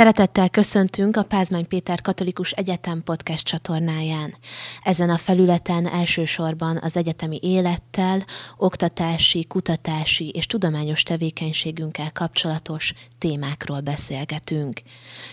Szeretettel köszöntünk a Pázmány Péter Katolikus Egyetem podcast csatornáján. Ezen a felületen elsősorban az egyetemi élettel, oktatási, kutatási és tudományos tevékenységünkkel kapcsolatos témákról beszélgetünk.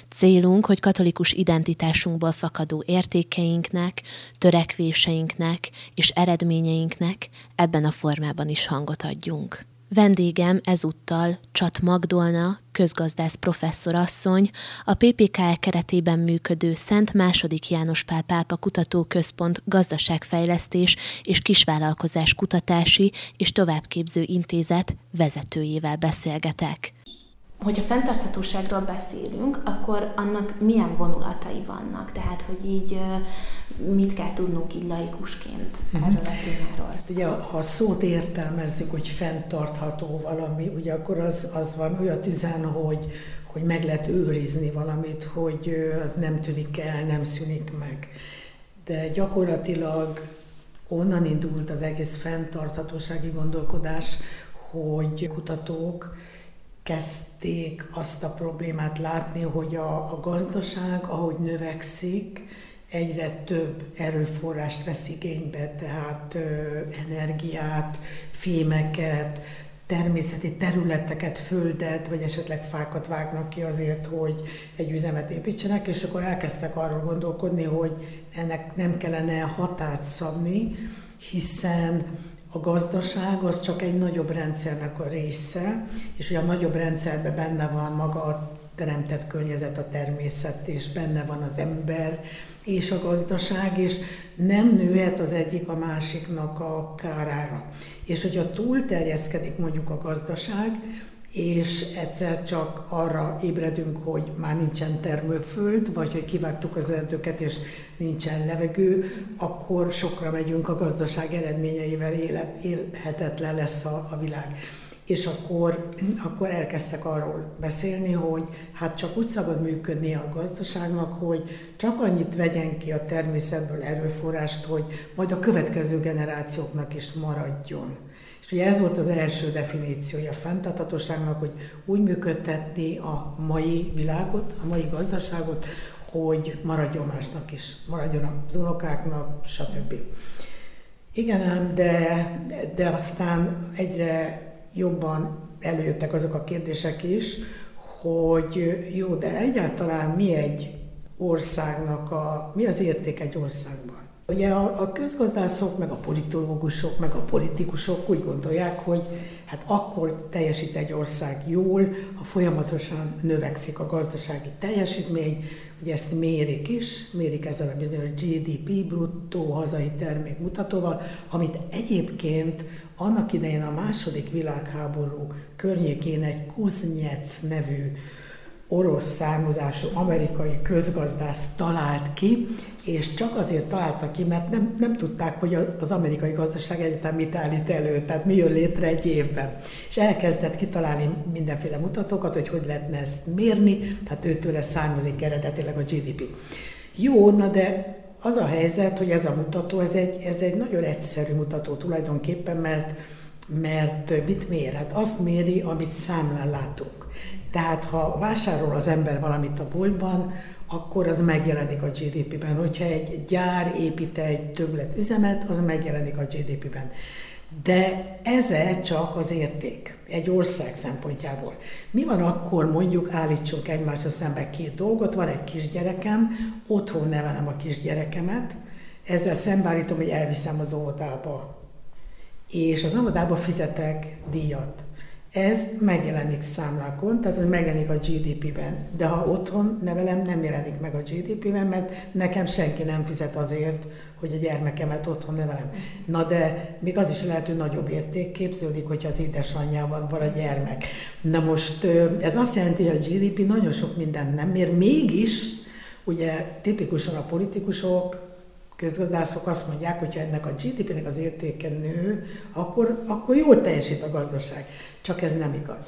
Célunk, hogy katolikus identitásunkból fakadó értékeinknek, törekvéseinknek és eredményeinknek ebben a formában is hangot adjunk. Vendégem ezúttal Csat Magdolna, közgazdász professzorasszony, a PPKL keretében működő Szent II. János Pál Pápa Kutatóközpont gazdaságfejlesztés és kisvállalkozás kutatási és továbbképző intézet vezetőjével beszélgetek hogyha fenntarthatóságról beszélünk, akkor annak milyen vonulatai vannak? Tehát, hogy így mit kell tudnunk így laikusként mhm. erről a témáról? Hát ugye, ha a szót értelmezzük, hogy fenntartható valami, ugye akkor az, az van olyat üzen, hogy, hogy meg lehet őrizni valamit, hogy az nem tűnik el, nem szűnik meg. De gyakorlatilag onnan indult az egész fenntarthatósági gondolkodás, hogy kutatók kezdték azt a problémát látni, hogy a, a gazdaság, ahogy növekszik, egyre több erőforrást vesz igénybe, tehát ö, energiát, fémeket, természeti területeket, földet, vagy esetleg fákat vágnak ki azért, hogy egy üzemet építsenek, és akkor elkezdtek arról gondolkodni, hogy ennek nem kellene határt szabni, hiszen a gazdaság az csak egy nagyobb rendszernek a része, és hogy a nagyobb rendszerben benne van maga a teremtett környezet, a természet, és benne van az ember, és a gazdaság, és nem nőhet az egyik a másiknak a kárára. És hogyha túlterjeszkedik mondjuk a gazdaság, és egyszer csak arra ébredünk, hogy már nincsen termőföld, vagy hogy kivágtuk az erdőket, és nincsen levegő, akkor sokra megyünk a gazdaság eredményeivel, élet, élhetetlen lesz a, a világ. És akkor, akkor elkezdtek arról beszélni, hogy hát csak úgy szabad működni a gazdaságnak, hogy csak annyit vegyen ki a természetből erőforrást, hogy majd a következő generációknak is maradjon. És ugye ez volt az első definíciója a fenntarthatóságnak, hogy úgy működtetni a mai világot, a mai gazdaságot, hogy maradjon másnak is, maradjon az unokáknak, stb. Igen ám, de, de aztán egyre jobban előjöttek azok a kérdések is, hogy jó, de egyáltalán mi egy országnak a, mi az érték egy országban? Ugye a, a közgazdászok, meg a politológusok, meg a politikusok úgy gondolják, hogy hát akkor teljesít egy ország jól, ha folyamatosan növekszik a gazdasági teljesítmény, ugye ezt mérik is, mérik ezzel a bizonyos GDP, bruttó hazai termék mutatóval, amit egyébként annak idején a második világháború környékén egy Kuznyec nevű orosz származású amerikai közgazdász talált ki, és csak azért találta ki, mert nem, nem tudták, hogy az amerikai gazdaság egyetem mit állít elő, tehát mi jön létre egy évben. És elkezdett kitalálni mindenféle mutatókat, hogy hogy lehetne ezt mérni, tehát őtőle származik eredetileg a GDP. Jó, na de az a helyzet, hogy ez a mutató, ez egy, ez egy nagyon egyszerű mutató tulajdonképpen, mert, mert mit mér? Hát azt méri, amit számlán látunk. Tehát ha vásárol az ember valamit a boltban, akkor az megjelenik a GDP-ben. Hogyha egy gyár épít egy többlet üzemet, az megjelenik a GDP-ben. De ez csak az érték egy ország szempontjából. Mi van akkor, mondjuk állítsunk egymásra szembe két dolgot, van egy kisgyerekem, otthon nevelem a kisgyerekemet, ezzel szembeállítom, hogy elviszem az óvodába. És az óvodába fizetek díjat ez megjelenik számlákon, tehát ez megjelenik a GDP-ben. De ha otthon nevelem, nem jelenik meg a GDP-ben, mert nekem senki nem fizet azért, hogy a gyermekemet otthon nevelem. Na de még az is lehet, hogy nagyobb érték képződik, hogyha az édesanyjával van a gyermek. Na most ez azt jelenti, hogy a GDP nagyon sok mindent nem mér, mégis ugye tipikusan a politikusok, közgazdászok azt mondják, hogy ha ennek a GDP-nek az értéke nő, akkor, akkor jól teljesít a gazdaság. Csak ez nem igaz.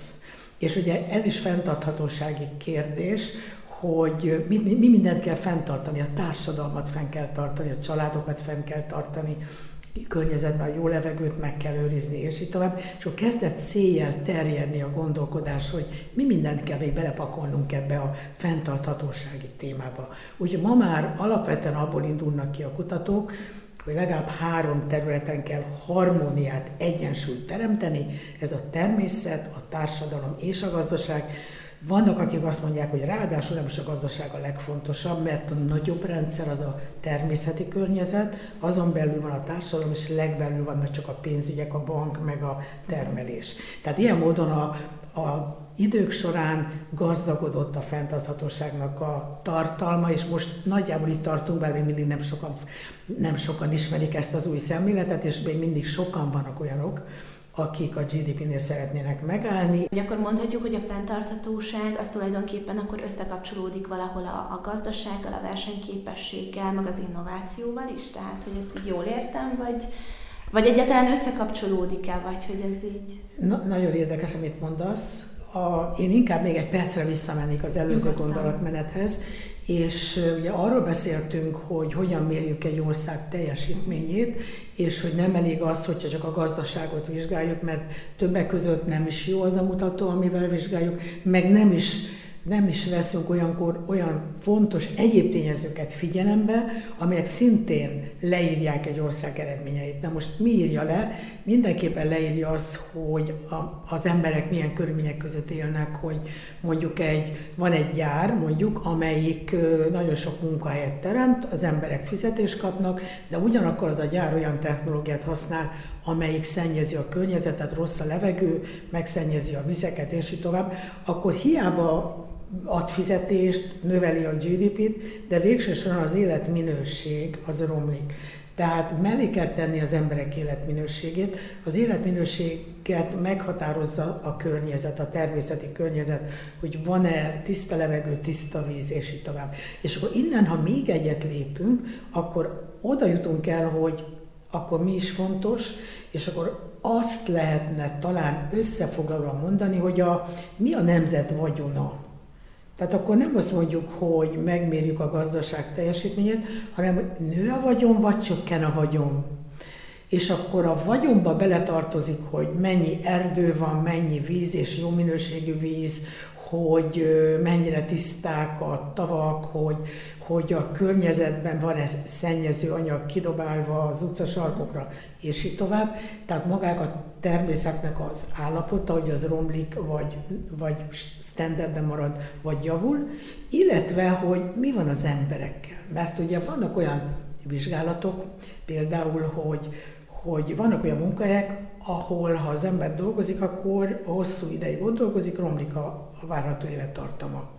És ugye ez is fenntarthatósági kérdés, hogy mi, mi, mi mindent kell fenntartani, a társadalmat fenn kell tartani, a családokat fenn kell tartani, környezetben jó levegőt meg kell őrizni, és így tovább. És akkor kezdett céljel terjedni a gondolkodás, hogy mi mindent kell még belepakolnunk ebbe a fenntarthatósági témába. Úgyhogy ma már alapvetően abból indulnak ki a kutatók, hogy legalább három területen kell harmóniát, egyensúlyt teremteni, ez a természet, a társadalom és a gazdaság, vannak, akik azt mondják, hogy ráadásul nem is a gazdaság a legfontosabb, mert a nagyobb rendszer az a természeti környezet, azon belül van a társadalom, és legbelül vannak csak a pénzügyek, a bank, meg a termelés. Tehát ilyen módon a, a idők során gazdagodott a fenntarthatóságnak a tartalma, és most nagyjából itt tartunk, bár még mindig nem sokan, nem sokan ismerik ezt az új szemléletet, és még mindig sokan vannak olyanok, akik a GDP-nél szeretnének megállni. Ugye akkor mondhatjuk, hogy a fenntarthatóság az tulajdonképpen akkor összekapcsolódik valahol a, a gazdasággal, a versenyképességgel, meg az innovációval is, tehát hogy ezt így jól értem, vagy, vagy egyáltalán összekapcsolódik-e, vagy hogy ez így? Na, nagyon érdekes, amit mondasz. A, én inkább még egy percre visszamennék az előző Nyugodtan. gondolatmenethez, és ugye arról beszéltünk, hogy hogyan mérjük egy ország teljesítményét, és hogy nem elég az, hogyha csak a gazdaságot vizsgáljuk, mert többek között nem is jó az a mutató, amivel vizsgáljuk, meg nem is nem is veszünk olyankor olyan fontos egyéb tényezőket figyelembe, amelyek szintén leírják egy ország eredményeit. Na most mi írja le? Mindenképpen leírja az, hogy a, az emberek milyen körülmények között élnek, hogy mondjuk egy, van egy gyár, mondjuk, amelyik nagyon sok munkahelyet teremt, az emberek fizetést kapnak, de ugyanakkor az a gyár olyan technológiát használ, amelyik szennyezi a környezetet, rossz a levegő, megszennyezi a vizeket, és így tovább, akkor hiába ad fizetést, növeli a GDP-t, de végsősorban az életminőség az romlik. Tehát mellé kell tenni az emberek életminőségét. Az életminőséget meghatározza a környezet, a természeti környezet, hogy van-e tiszta levegő, tiszta víz, és így tovább. És akkor innen, ha még egyet lépünk, akkor oda jutunk el, hogy akkor mi is fontos, és akkor azt lehetne talán összefoglalva mondani, hogy a, mi a nemzet vagyona. Tehát akkor nem azt mondjuk, hogy megmérjük a gazdaság teljesítményét, hanem nő a vagyon, vagy csökken a vagyon. És akkor a vagyonba beletartozik, hogy mennyi erdő van, mennyi víz és jó minőségű víz, hogy mennyire tiszták a tavak, hogy, hogy a környezetben van ez szennyező anyag kidobálva az utcasarkokra, és így tovább. Tehát magák a természetnek az állapota, hogy az romlik, vagy, vagy standarden marad, vagy javul, illetve, hogy mi van az emberekkel. Mert ugye vannak olyan vizsgálatok, például, hogy, hogy vannak olyan munkahelyek, ahol ha az ember dolgozik, akkor hosszú ideig ott dolgozik, romlik a, a várható élettartama.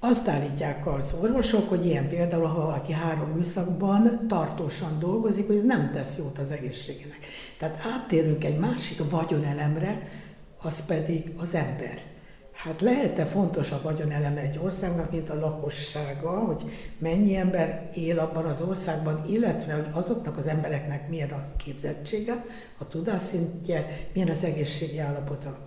Azt állítják az orvosok, hogy ilyen például, ha valaki három műszakban tartósan dolgozik, hogy nem tesz jót az egészségének. Tehát áttérünk egy másik vagyonelemre, az pedig az ember. Hát lehet-e fontosabb vagyoneleme egy országnak, mint a lakossága, hogy mennyi ember él abban az országban, illetve hogy azoknak az embereknek milyen a képzettsége, a tudásszintje, milyen az egészségi állapota.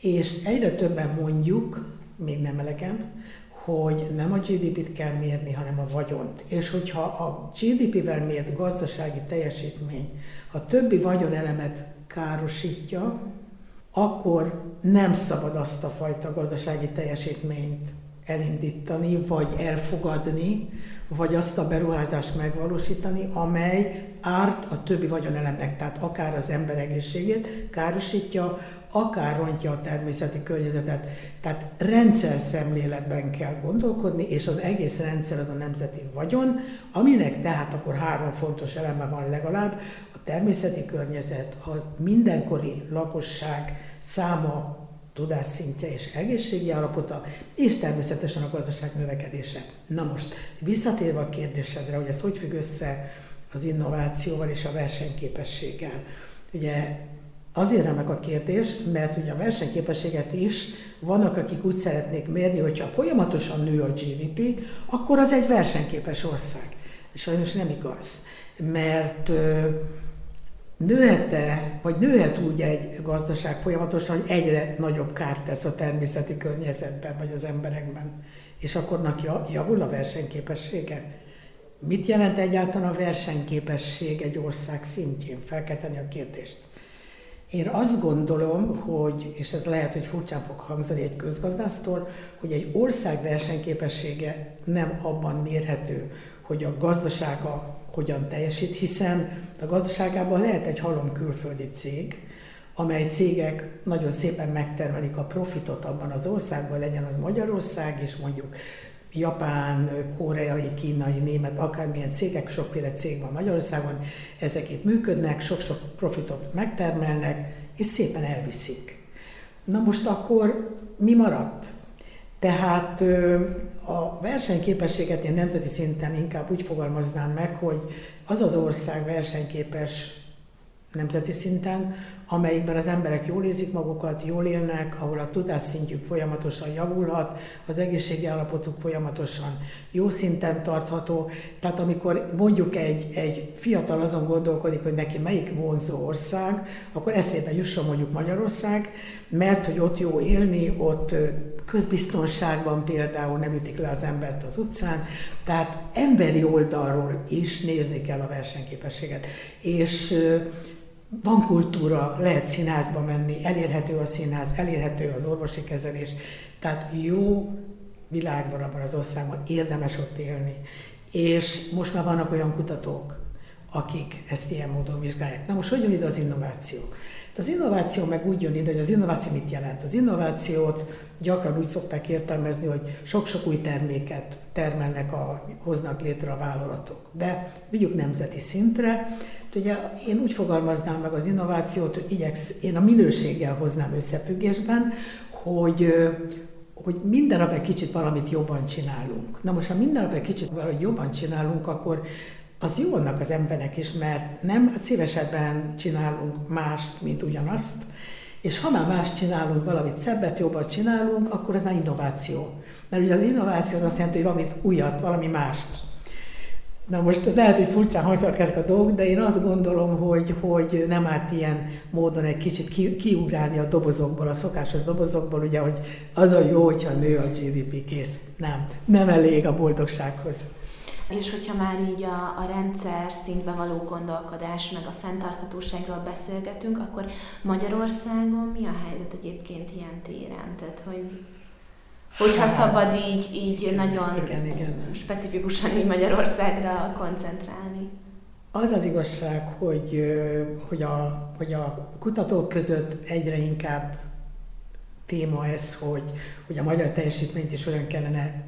És egyre többen mondjuk, még nem elegem, hogy nem a GDP-t kell mérni, hanem a vagyont. És hogyha a GDP-vel mért gazdasági teljesítmény a többi vagyonelemet károsítja, akkor nem szabad azt a fajta gazdasági teljesítményt elindítani, vagy elfogadni, vagy azt a beruházást megvalósítani, amely árt a többi vagyonelemnek, tehát akár az ember egészségét károsítja, akár rontja a természeti környezetet. Tehát rendszer szemléletben kell gondolkodni, és az egész rendszer az a nemzeti vagyon, aminek tehát akkor három fontos eleme van legalább, a természeti környezet, a mindenkori lakosság száma, tudásszintje és egészségi állapota, és természetesen a gazdaság növekedése. Na most, visszatérve a kérdésedre, hogy ez hogy függ össze az innovációval és a versenyképességgel. Ugye Azért remek a kérdés, mert ugye a versenyképességet is vannak, akik úgy szeretnék mérni, hogyha folyamatosan nő a GDP, akkor az egy versenyképes ország. Sajnos nem igaz, mert nőhet-e, vagy nőhet úgy egy gazdaság folyamatosan, hogy egyre nagyobb kárt tesz a természeti környezetben, vagy az emberekben, és akkor javul a versenyképessége? mit jelent egyáltalán a versenyképesség egy ország szintjén? Fel kell tenni a kérdést. Én azt gondolom, hogy, és ez lehet, hogy furcsán fog hangzani egy közgazdásztól, hogy egy ország versenyképessége nem abban mérhető, hogy a gazdasága hogyan teljesít, hiszen a gazdaságában lehet egy halom külföldi cég, amely cégek nagyon szépen megtermelik a profitot abban az országban, legyen az Magyarország, és mondjuk japán, koreai, kínai, német, akármilyen cégek, sokféle cég van Magyarországon, ezek itt működnek, sok-sok profitot megtermelnek, és szépen elviszik. Na most akkor mi maradt? Tehát a versenyképességet én nemzeti szinten inkább úgy fogalmaznám meg, hogy az az ország versenyképes nemzeti szinten, amelyikben az emberek jól érzik magukat, jól élnek, ahol a tudásszintjük folyamatosan javulhat, az egészségi állapotuk folyamatosan jó szinten tartható. Tehát amikor mondjuk egy, egy fiatal azon gondolkodik, hogy neki melyik vonzó ország, akkor eszébe jusson mondjuk Magyarország, mert hogy ott jó élni, ott közbiztonságban például nem ütik le az embert az utcán, tehát emberi oldalról is nézni kell a versenyképességet. És van kultúra, lehet színházba menni, elérhető a színház, elérhető az orvosi kezelés, tehát jó világban abban az országban érdemes ott élni. És most már vannak olyan kutatók, akik ezt ilyen módon vizsgálják. Na most hogy jön ide az innováció? Az innováció meg úgy jön ide, hogy az innováció mit jelent? Az innovációt gyakran úgy szokták értelmezni, hogy sok-sok új terméket termelnek, a, hoznak létre a vállalatok. De vigyük nemzeti szintre. Ugye én úgy fogalmaznám meg az innovációt, hogy igyeksz, én a minőséggel hoznám összefüggésben, hogy hogy minden nap egy kicsit valamit jobban csinálunk. Na most, ha minden nap egy kicsit valahogy jobban csinálunk, akkor az jó annak az embernek is, mert nem szívesebben csinálunk mást, mint ugyanazt, és ha már más csinálunk, valamit szebbet, jobbat csinálunk, akkor ez már innováció. Mert ugye az innováció az azt jelenti, hogy valamit újat, valami mást. Na most ez lehet, hogy furcsán hangzanak ezek a dolgok, de én azt gondolom, hogy, hogy nem árt ilyen módon egy kicsit ki, kiugrálni a dobozokból, a szokásos dobozokból, ugye, hogy az a jó, hogyha nő a GDP kész. Nem, nem elég a boldogsághoz. És hogyha már így a, a rendszer szintben való gondolkodás, meg a fenntarthatóságról beszélgetünk, akkor Magyarországon mi a helyzet egyébként ilyen téren? Tehát, hogy Hogyha hát, szabad így, így igen, nagyon igen, igen. specifikusan így Magyarországra koncentrálni. Az az igazság, hogy, hogy, a, hogy a kutatók között egyre inkább téma ez, hogy, hogy a magyar teljesítményt is olyan kellene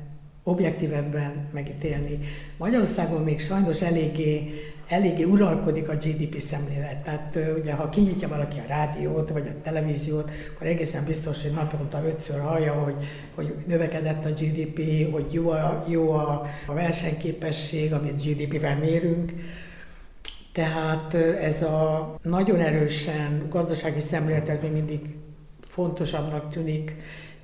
objektívebben megítélni. Magyarországon még sajnos eléggé, eléggé uralkodik a GDP szemlélet. Tehát ugye, ha kinyitja valaki a rádiót vagy a televíziót, akkor egészen biztos, hogy naponta ötször hallja, hogy, hogy növekedett a GDP, hogy jó a, jó a, a versenyképesség, amit GDP-vel mérünk. Tehát ez a nagyon erősen gazdasági szemlélet, ez még mindig fontosabbnak tűnik,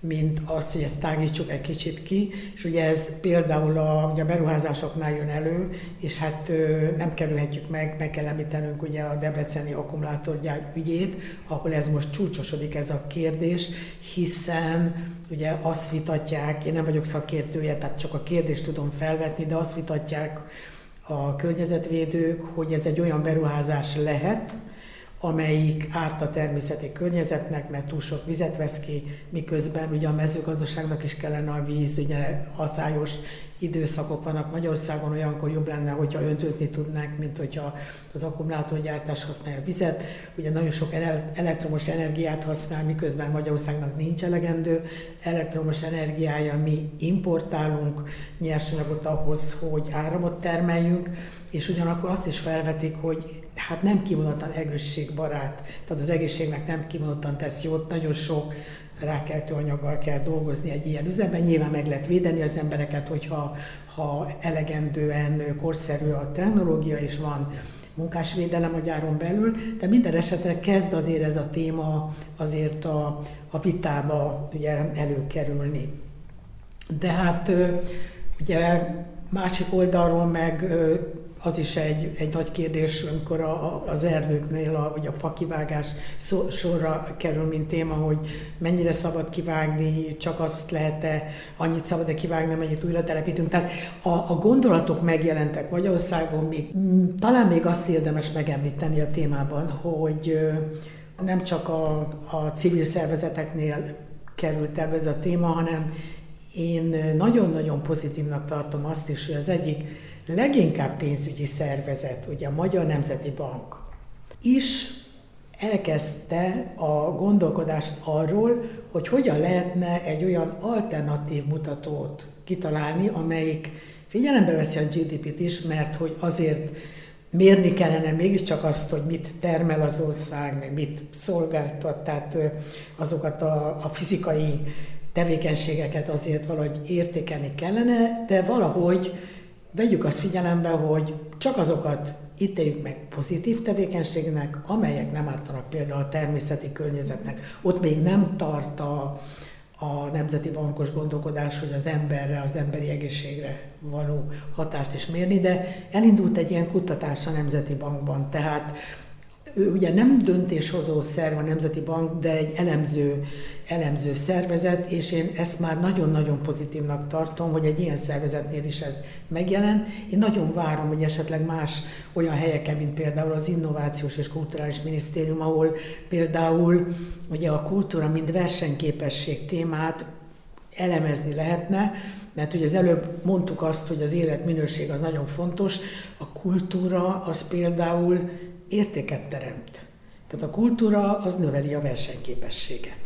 mint azt, hogy ezt tágítsuk egy kicsit ki, és ugye ez például a, ugye a beruházásoknál jön elő, és hát nem kerülhetjük meg, meg kell említenünk ugye a Debreceni akkumulátorgyár ügyét, ahol ez most csúcsosodik ez a kérdés, hiszen ugye azt vitatják, én nem vagyok szakértője, tehát csak a kérdést tudom felvetni, de azt vitatják a környezetvédők, hogy ez egy olyan beruházás lehet, amelyik árt a természeti környezetnek, mert túl sok vizet vesz ki, miközben ugye a mezőgazdaságnak is kellene a víz, ugye aszályos időszakok vannak. Magyarországon, olyankor jobb lenne, hogyha öntözni tudnánk, mint hogyha az akkumulátorgyártás használja vizet. Ugye nagyon sok elektromos energiát használ, miközben Magyarországnak nincs elegendő elektromos energiája, mi importálunk nyersanyagot ahhoz, hogy áramot termeljünk, és ugyanakkor azt is felvetik, hogy hát nem kimondottan egészségbarát, tehát az egészségnek nem kimondottan tesz jót, nagyon sok rákeltő anyaggal kell dolgozni egy ilyen üzemben. Nyilván meg lehet védeni az embereket, hogyha ha elegendően korszerű a technológia, és van munkásvédelem a gyáron belül, de minden esetre kezd azért ez a téma azért a, a vitába ugye előkerülni. De hát ugye másik oldalról meg az is egy, egy nagy kérdés, amikor a, a, az erdőknél a, vagy a fakivágás szó, sorra kerül, mint téma, hogy mennyire szabad kivágni, csak azt lehet-e, annyit szabad-e kivágni, amennyit újra telepítünk. Tehát a, a gondolatok megjelentek Magyarországon, még, talán még azt érdemes megemlíteni a témában, hogy nem csak a, a civil szervezeteknél került el ez a téma, hanem én nagyon-nagyon pozitívnak tartom azt is, hogy az egyik leginkább pénzügyi szervezet, ugye a Magyar Nemzeti Bank is elkezdte a gondolkodást arról, hogy hogyan lehetne egy olyan alternatív mutatót kitalálni, amelyik figyelembe veszi a GDP-t is, mert hogy azért mérni kellene mégiscsak azt, hogy mit termel az ország, meg mit szolgáltat, tehát azokat a, a fizikai tevékenységeket azért valahogy értékelni kellene, de valahogy vegyük azt figyelembe, hogy csak azokat ítéljük meg pozitív tevékenységnek, amelyek nem ártanak például a természeti környezetnek. Ott még nem tart a, a nemzeti bankos gondolkodás, hogy az emberre, az emberi egészségre való hatást is mérni, de elindult egy ilyen kutatás a Nemzeti Bankban, tehát ő ugye nem döntéshozó szerv a Nemzeti Bank, de egy elemző, elemző szervezet, és én ezt már nagyon-nagyon pozitívnak tartom, hogy egy ilyen szervezetnél is ez megjelen. Én nagyon várom, hogy esetleg más olyan helyeken, mint például az Innovációs és Kulturális Minisztérium, ahol például ugye a kultúra, mint versenyképesség témát elemezni lehetne, mert ugye az előbb mondtuk azt, hogy az életminőség az nagyon fontos, a kultúra az például értéket teremt. Tehát a kultúra az növeli a versenyképességet.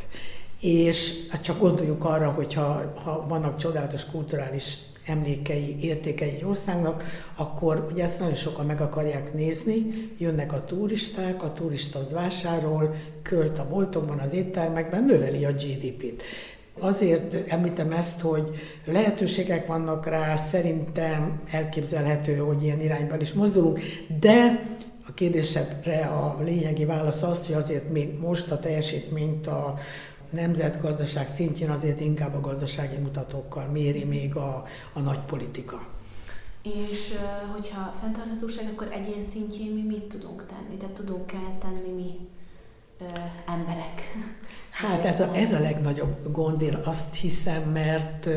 És hát csak gondoljuk arra, hogy ha, ha vannak csodálatos kulturális emlékei, értékei egy országnak, akkor ugye ezt nagyon sokan meg akarják nézni, jönnek a turisták, a turista az vásárol, költ a boltokban, az éttermekben, növeli a GDP-t. Azért említem ezt, hogy lehetőségek vannak rá, szerintem elképzelhető, hogy ilyen irányban is mozdulunk, de a kérdésedre a lényegi válasz az, hogy azért még most a teljesítményt a nemzetgazdaság szintjén azért inkább a gazdasági mutatókkal méri még a, a nagy politika. És hogyha fenntarthatóság, akkor egyén szintjén mi mit tudunk tenni? Tehát tudunk-e tenni mi ö, emberek? Hát ez a, ez a legnagyobb gond, én azt hiszem, mert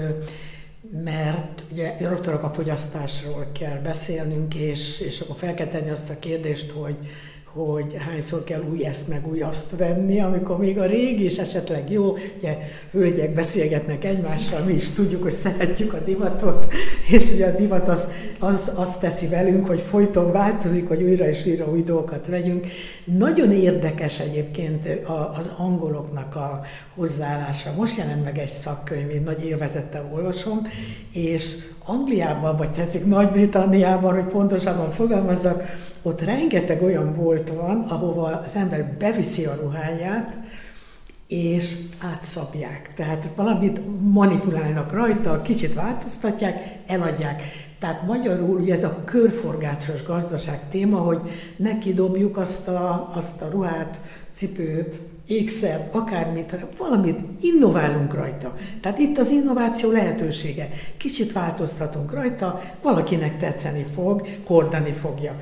mert ugye rögtön a fogyasztásról kell beszélnünk, és, és akkor fel kell tenni azt a kérdést, hogy, hogy hányszor kell új ezt meg új azt venni, amikor még a régi is esetleg jó, ugye hölgyek beszélgetnek egymással, mi is tudjuk, hogy szeretjük a divatot, és ugye a divat az, az, az teszi velünk, hogy folyton változik, hogy újra és újra új dolgokat vegyünk. Nagyon érdekes egyébként az angoloknak a hozzáállása. Most jelent meg egy szakkönyv, én nagy élvezettel olvasom, és Angliában, vagy tetszik Nagy-Britanniában, hogy pontosabban fogalmazzak, ott rengeteg olyan bolt van, ahova az ember beviszi a ruháját, és átszabják. Tehát valamit manipulálnak rajta, kicsit változtatják, eladják. Tehát magyarul ugye ez a körforgásos gazdaság téma, hogy neki dobjuk azt a, azt a ruhát, cipőt, ékszert, akármit, hanem valamit innoválunk rajta. Tehát itt az innováció lehetősége. Kicsit változtatunk rajta, valakinek tetszeni fog, kordani fogja.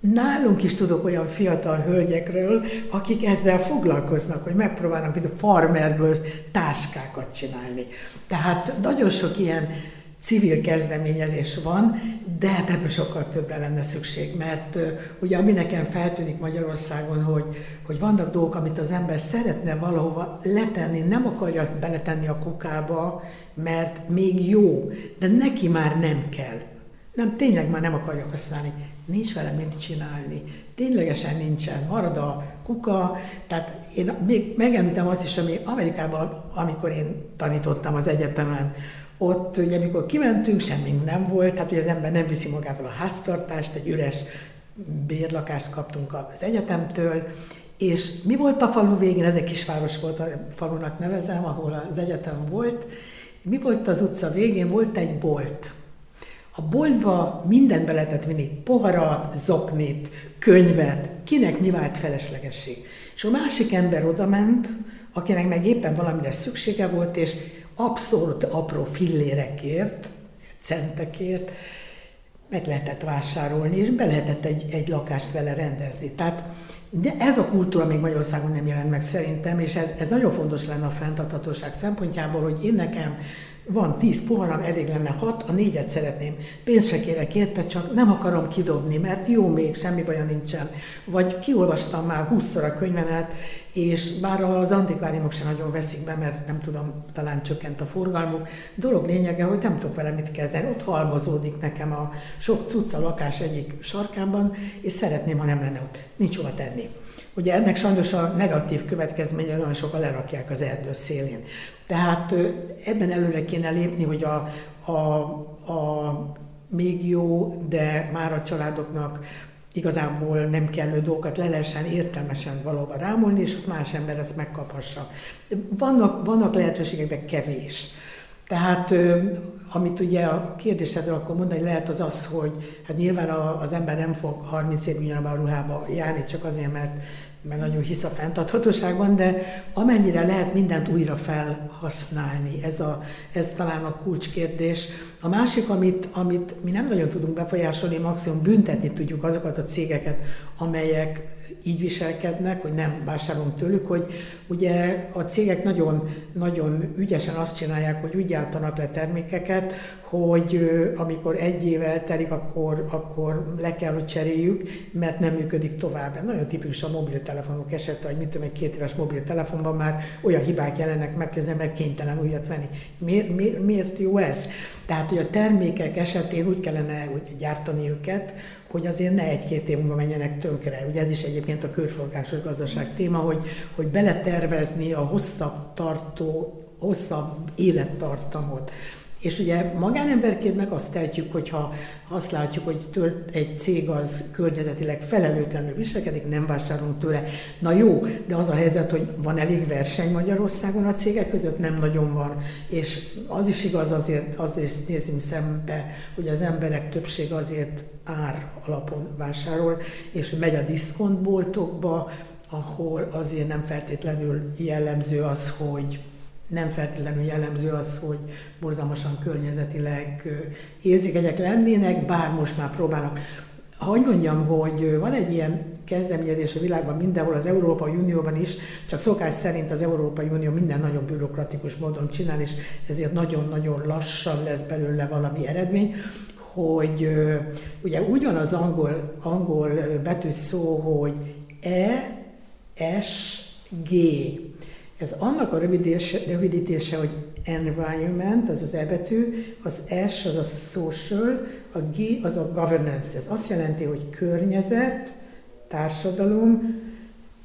Nálunk is tudok olyan fiatal hölgyekről, akik ezzel foglalkoznak, hogy megpróbálnak például farmerből táskákat csinálni. Tehát nagyon sok ilyen civil kezdeményezés van, de hát ebből sokkal többre lenne szükség, mert ugye ami nekem feltűnik Magyarországon, hogy, hogy vannak dolgok, amit az ember szeretne valahova letenni, nem akarja beletenni a kukába, mert még jó, de neki már nem kell. Nem, tényleg már nem akarja használni nincs vele mit csinálni. Ténylegesen nincsen, marad a kuka, tehát én még megemlítem azt is, ami Amerikában, amikor én tanítottam az egyetemen, ott ugye amikor kimentünk, semmi nem volt, tehát ugye az ember nem viszi magával a háztartást, egy üres bérlakást kaptunk az egyetemtől, és mi volt a falu végén, ez egy kisváros volt, a falunak nevezem, ahol az egyetem volt, mi volt az utca végén? Volt egy bolt. A boltba mindent be lehetett vinni, poharat, zoknit, könyvet, kinek mi vált feleslegesség. És a másik ember odament, akinek meg éppen valamire szüksége volt, és abszolút apró fillérekért, centekért meg lehetett vásárolni, és be lehetett egy, egy lakást vele rendezni. Tehát de ez a kultúra még Magyarországon nem jelent meg szerintem, és ez, ez nagyon fontos lenne a fenntarthatóság szempontjából, hogy én nekem van tíz poharam, elég lenne hat, a négyet szeretném. Pénzt se kérek érte, csak nem akarom kidobni, mert jó még, semmi baja nincsen. Vagy kiolvastam már húszszor a könyvemet, és bár az antikváriumok sem nagyon veszik be, mert nem tudom, talán csökkent a forgalmuk. Dolog lényege, hogy nem tudok vele mit kezdeni. Ott halmozódik nekem a sok cucca lakás egyik sarkában, és szeretném, ha nem lenne ott. Nincs hova tenni. Ugye ennek sajnos a negatív következménye nagyon sokan lerakják az erdő szélén. Tehát ebben előre kéne lépni, hogy a, a, a még jó, de már a családoknak igazából nem kellő dolgokat le lehessen értelmesen valóban rámolni, és az más ember ezt megkaphassa. Vannak, vannak lehetőségek, de kevés. Tehát amit ugye a kérdésedről akkor mondani lehet az az, hogy hát nyilván az ember nem fog 30 év ugyanabban a ruhába járni, csak azért, mert mert nagyon hisz a fenntarthatóságban, de amennyire lehet mindent újra felhasználni, ez, a, ez talán a kulcskérdés. A másik, amit, amit mi nem nagyon tudunk befolyásolni, maximum büntetni tudjuk azokat a cégeket, amelyek így viselkednek, hogy nem vásárolunk tőlük, hogy ugye a cégek nagyon, nagyon ügyesen azt csinálják, hogy úgy gyártanak le termékeket, hogy amikor egy év eltelik, akkor, akkor le kell, hogy cseréljük, mert nem működik tovább. Nagyon tipikus a mobiltelefonok esete, hogy mit tudom, egy két éves mobiltelefonban már olyan hibák jelennek meg, hogy az ember kénytelen újat venni. Miért, miért, miért jó ez? Tehát, hogy a termékek esetén úgy kellene hogy gyártani őket, hogy azért ne egy-két év múlva menjenek tönkre. Ugye ez is egyébként a körforgásos gazdaság téma, hogy, hogy beletervezni a hosszabb tartó, hosszabb élettartamot. És ugye magánemberként meg azt tehetjük, hogyha azt látjuk, hogy egy cég az környezetileg felelőtlenül viselkedik, nem vásárolunk tőle. Na jó, de az a helyzet, hogy van elég verseny Magyarországon a cégek között, nem nagyon van. És az is igaz, azért, azért nézzünk szembe, hogy az emberek többsége azért ár alapon vásárol, és megy a diszkontboltokba, ahol azért nem feltétlenül jellemző az, hogy nem feltétlenül jellemző az, hogy borzalmasan környezetileg érzékenyek lennének, bár most már próbálnak. Hogy mondjam, hogy van egy ilyen kezdeményezés a világban, mindenhol az Európai Unióban is, csak szokás szerint az Európai Unió minden nagyon bürokratikus módon csinál, és ezért nagyon-nagyon lassan lesz belőle valami eredmény, hogy ugye úgy van az angol, angol betű szó, hogy E, S, G. Ez annak a rövidítése, rövidítése, hogy environment, az az E az S az a social, a G az a governance. Ez azt jelenti, hogy környezet, társadalom,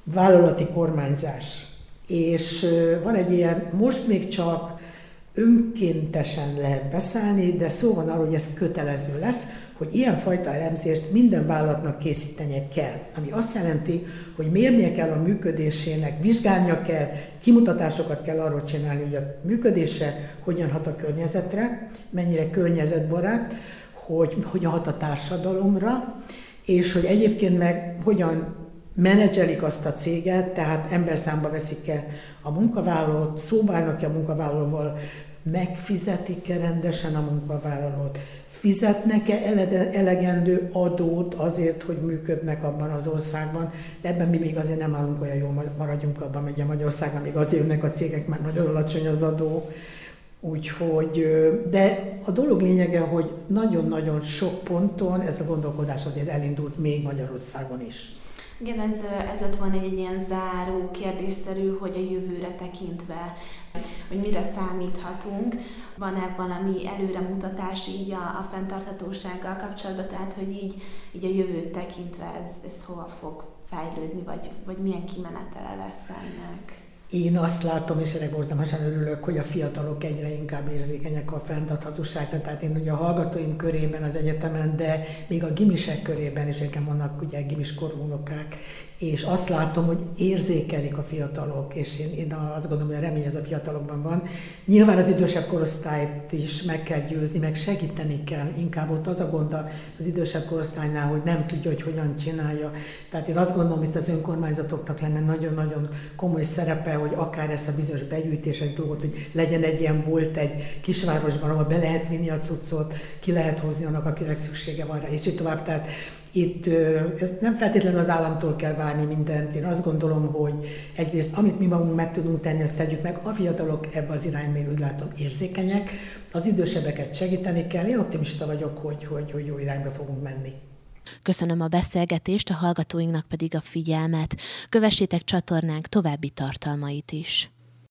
vállalati kormányzás. És van egy ilyen, most még csak önkéntesen lehet beszállni, de szó van arról, hogy ez kötelező lesz, hogy ilyenfajta elemzést minden vállalatnak készítenie kell. Ami azt jelenti, hogy mérnie kell a működésének, vizsgálnia kell, kimutatásokat kell arról csinálni, hogy a működése hogyan hat a környezetre, mennyire környezetbarát, hogy hogyan hat a társadalomra, és hogy egyébként meg hogyan menedzselik azt a céget, tehát emberszámba veszik-e a munkavállalót, szóbálnak-e a munkavállalóval, megfizetik-e rendesen a munkavállalót, fizetnek-e elegendő adót azért, hogy működnek abban az országban. De ebben mi még azért nem állunk olyan jól, maradjunk abban, hogy a Magyarországon még azért jönnek a cégek, már nagyon alacsony az adó. Úgyhogy, de a dolog lényege, hogy nagyon-nagyon sok ponton ez a gondolkodás azért elindult még Magyarországon is. Igen, ez, ez lett volna egy, egy ilyen záró kérdésszerű, hogy a jövőre tekintve, hogy mire számíthatunk. Van-e valami előremutatás így a, a fenntarthatósággal kapcsolatban, tehát hogy így, így a jövőt tekintve ez, ez hova fog fejlődni, vagy, vagy milyen kimenetele lesz ennek? Én azt látom, és ennek borzalmasan örülök, hogy a fiatalok egyre inkább érzékenyek a fenntarthatóságra. Tehát én ugye a hallgatóim körében az egyetemen, de még a gimisek körében is nekem vannak ugye gimis korúnokák, és azt látom, hogy érzékelik a fiatalok, és én, én azt gondolom, hogy a remény ez a fiatalokban van. Nyilván az idősebb korosztályt is meg kell győzni, meg segíteni kell. Inkább ott az a gond az idősebb korosztálynál, hogy nem tudja, hogy hogyan csinálja. Tehát én azt gondolom, hogy az önkormányzatoknak lenne nagyon-nagyon komoly szerepe, hogy akár ezt a bizonyos begyűjtések dolgot, hogy legyen egy ilyen bolt egy kisvárosban, ahol be lehet vinni a cuccot, ki lehet hozni annak, akinek szüksége van rá, és így tovább. Tehát itt ez nem feltétlenül az államtól kell várni mindent. Én azt gondolom, hogy egyrészt amit mi magunk meg tudunk tenni, azt tegyük meg. A fiatalok ebbe az irányba én úgy látom érzékenyek, az idősebbeket segíteni kell. Én optimista vagyok, hogy, hogy, hogy jó irányba fogunk menni. Köszönöm a beszélgetést, a hallgatóinknak pedig a figyelmet. Kövessétek csatornánk további tartalmait is.